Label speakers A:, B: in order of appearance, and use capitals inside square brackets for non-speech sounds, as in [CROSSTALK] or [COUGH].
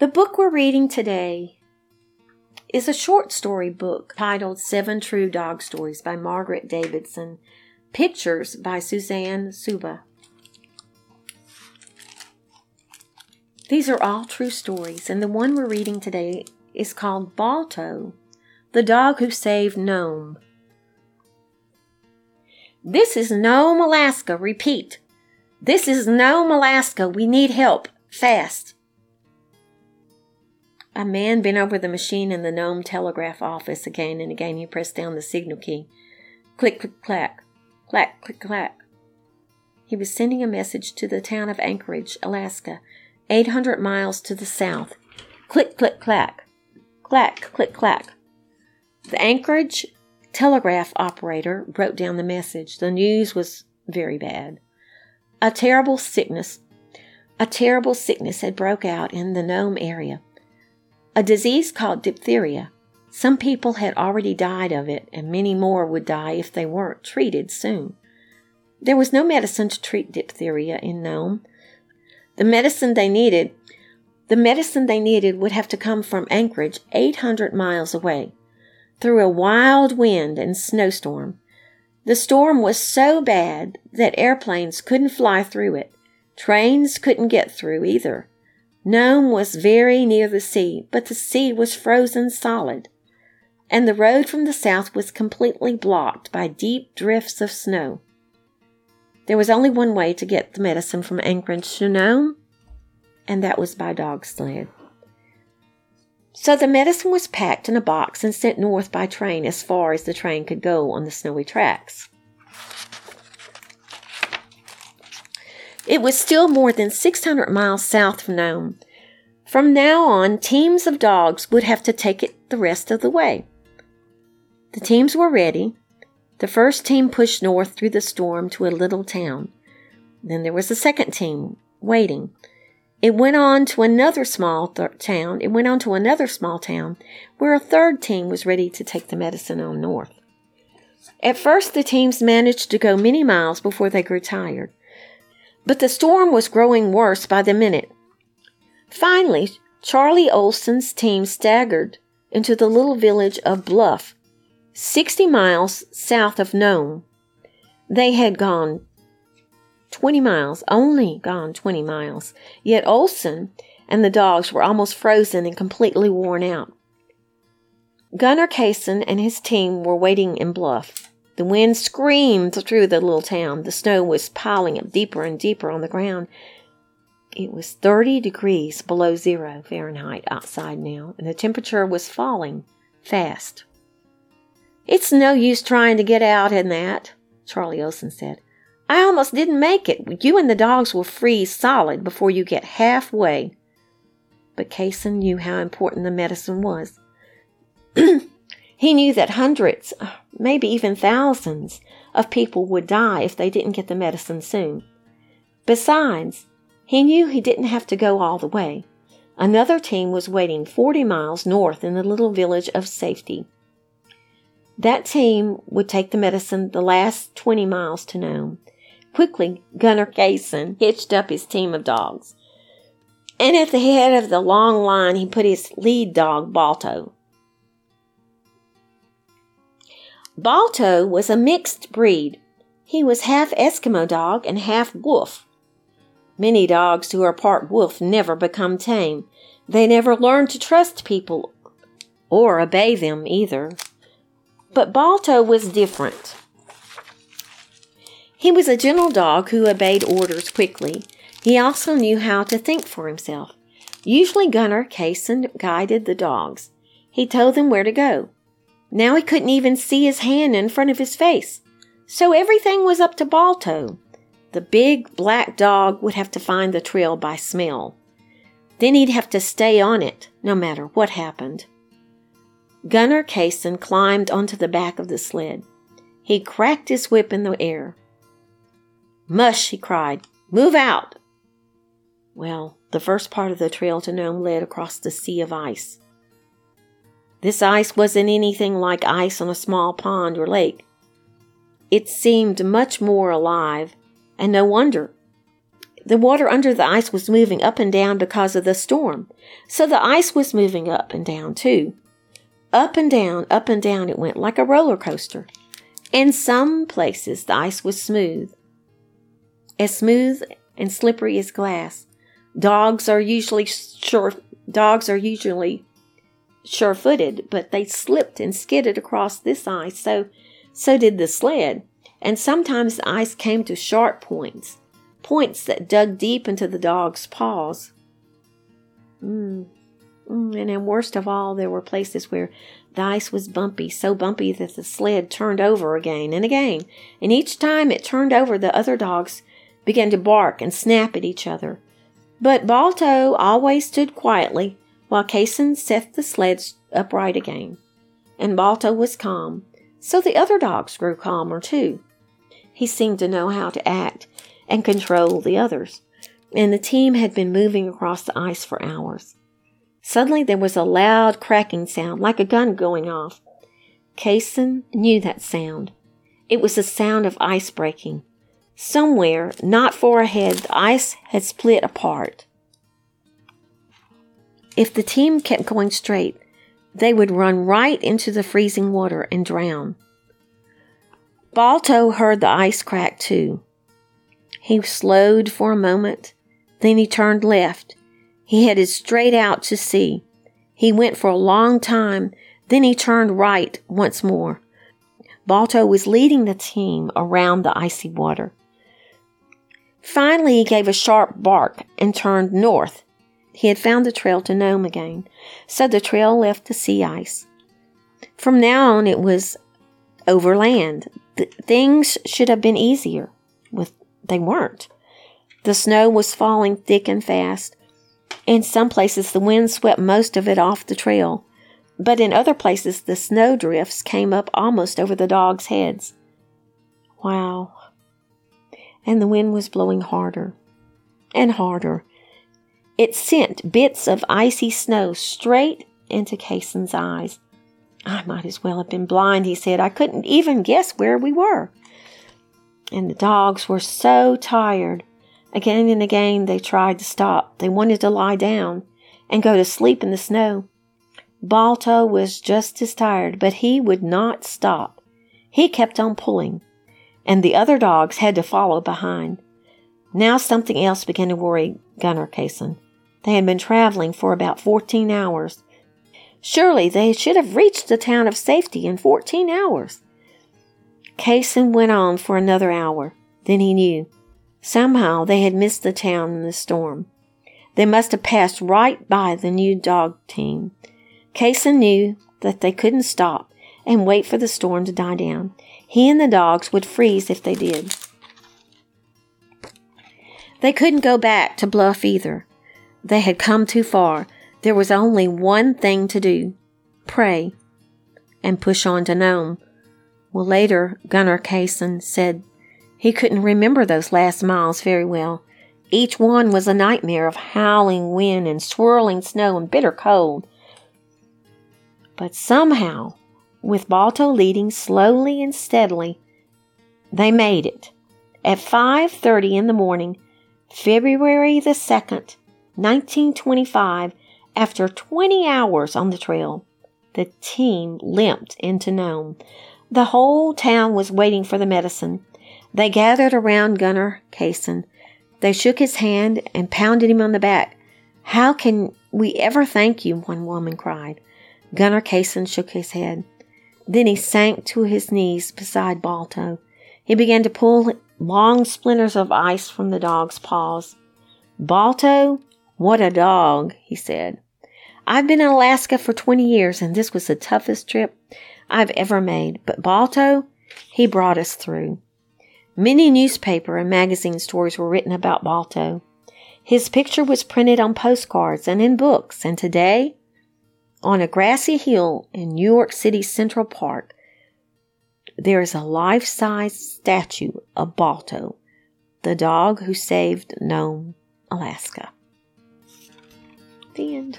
A: The book we're reading today is a short story book titled Seven True Dog Stories by Margaret Davidson, pictures by Susanne Suba. These are all true stories, and the one we're reading today is called Balto, the dog who saved Nome. This is Nome, Alaska. Repeat. This is Nome, Alaska. We need help. Fast. A man bent over the machine in the Nome telegraph office again and again. He pressed down the signal key. Click, click, clack. Clack, click, clack. He was sending a message to the town of Anchorage, Alaska, 800 miles to the south. Click, click, clack. Clack, click, clack. The Anchorage telegraph operator wrote down the message. The news was very bad. A terrible sickness, a terrible sickness had broke out in the Nome area a disease called diphtheria. Some people had already died of it, and many more would die if they weren't treated soon. There was no medicine to treat diphtheria in Nome. The medicine they needed, the medicine they needed would have to come from Anchorage 800 miles away, through a wild wind and snowstorm. The storm was so bad that airplanes couldn't fly through it. Trains couldn't get through either. Nome was very near the sea, but the sea was frozen solid, and the road from the south was completely blocked by deep drifts of snow. There was only one way to get the medicine from Anchorage to Nome, and that was by dog sled. So the medicine was packed in a box and sent north by train as far as the train could go on the snowy tracks. It was still more than 600 miles south of Nome. From now on, teams of dogs would have to take it the rest of the way. The teams were ready. The first team pushed north through the storm to a little town. Then there was a second team waiting. It went on to another small th- town. It went on to another small town where a third team was ready to take the medicine on north. At first, the teams managed to go many miles before they grew tired. But the storm was growing worse by the minute. Finally, Charlie Olson's team staggered into the little village of Bluff, 60 miles south of Nome. They had gone 20 miles, only gone 20 miles, yet Olson and the dogs were almost frozen and completely worn out. Gunnar Kaysen and his team were waiting in Bluff. The wind screamed through the little town. The snow was piling up deeper and deeper on the ground. It was 30 degrees below zero Fahrenheit outside now, and the temperature was falling fast. It's no use trying to get out in that, Charlie Olson said. I almost didn't make it. You and the dogs will freeze solid before you get halfway. But Kaysen knew how important the medicine was. [CLEARS THROAT] He knew that hundreds, maybe even thousands, of people would die if they didn't get the medicine soon. Besides, he knew he didn't have to go all the way. Another team was waiting 40 miles north in the little village of Safety. That team would take the medicine the last 20 miles to Nome. Quickly, Gunnar Kaysen hitched up his team of dogs. And at the head of the long line, he put his lead dog, Balto. Balto was a mixed breed. He was half Eskimo dog and half wolf. Many dogs who are part wolf never become tame. They never learn to trust people or obey them either. But Balto was different. He was a gentle dog who obeyed orders quickly. He also knew how to think for himself. Usually Gunnar Kaysen guided the dogs. He told them where to go. Now he couldn't even see his hand in front of his face. So everything was up to Balto. The big black dog would have to find the trail by smell. Then he'd have to stay on it, no matter what happened. Gunnar Kaysen climbed onto the back of the sled. He cracked his whip in the air. Mush, he cried. Move out! Well, the first part of the trail to Nome led across the sea of ice. This ice wasn't anything like ice on a small pond or lake. It seemed much more alive, and no wonder. the water under the ice was moving up and down because of the storm. So the ice was moving up and down too. Up and down, up and down it went like a roller coaster. In some places the ice was smooth, as smooth and slippery as glass. Dogs are usually sure dogs are usually sure-footed, but they slipped and skidded across this ice, so so did the sled. And sometimes the ice came to sharp points, points that dug deep into the dog's paws. Mm. Mm, and then, worst of all, there were places where the ice was bumpy, so bumpy that the sled turned over again and again. And each time it turned over, the other dogs began to bark and snap at each other. But Balto always stood quietly while Cason set the sleds upright again. And Balto was calm, so the other dogs grew calmer too. He seemed to know how to act and control the others, and the team had been moving across the ice for hours. Suddenly there was a loud cracking sound, like a gun going off. Cason knew that sound. It was the sound of ice breaking. Somewhere, not far ahead, the ice had split apart. If the team kept going straight, they would run right into the freezing water and drown. Balto heard the ice crack too. He slowed for a moment, then he turned left. He headed straight out to sea. He went for a long time, then he turned right once more. Balto was leading the team around the icy water. Finally, he gave a sharp bark and turned north. He had found the trail to Nome again, so the trail left the sea ice. From now on, it was overland. Th- things should have been easier. With they weren't. The snow was falling thick and fast. In some places, the wind swept most of it off the trail, but in other places, the snow drifts came up almost over the dogs' heads. Wow, and the wind was blowing harder and harder. It sent bits of icy snow straight into Cason's eyes. I might as well have been blind, he said. I couldn't even guess where we were. And the dogs were so tired. Again and again they tried to stop. They wanted to lie down and go to sleep in the snow. Balto was just as tired, but he would not stop. He kept on pulling and the other dogs had to follow behind. Now something else began to worry Gunnar Cason. They had been traveling for about 14 hours. Surely they should have reached the town of safety in 14 hours. Cason went on for another hour. Then he knew. Somehow they had missed the town in the storm. They must have passed right by the new dog team. Cason knew that they couldn't stop and wait for the storm to die down. He and the dogs would freeze if they did. They couldn't go back to Bluff either. They had come too far. There was only one thing to do pray and push on to Nome. Well, later, Gunnar Cason said he couldn't remember those last miles very well. Each one was a nightmare of howling wind and swirling snow and bitter cold. But somehow with Balto leading slowly and steadily, they made it. At 5:30 in the morning, February the 2nd, 1925, after 20 hours on the trail, the team limped into Nome. The whole town was waiting for the medicine. They gathered around Gunnar Cason. They shook his hand and pounded him on the back. How can we ever thank you? One woman cried. Gunnar Cason shook his head. Then he sank to his knees beside Balto. He began to pull long splinters of ice from the dog's paws. Balto, what a dog, he said. I've been in Alaska for 20 years and this was the toughest trip I've ever made, but Balto, he brought us through. Many newspaper and magazine stories were written about Balto. His picture was printed on postcards and in books, and today on a grassy hill in New York City's Central Park, there is a life size statue of Balto, the dog who saved Nome, Alaska. The end.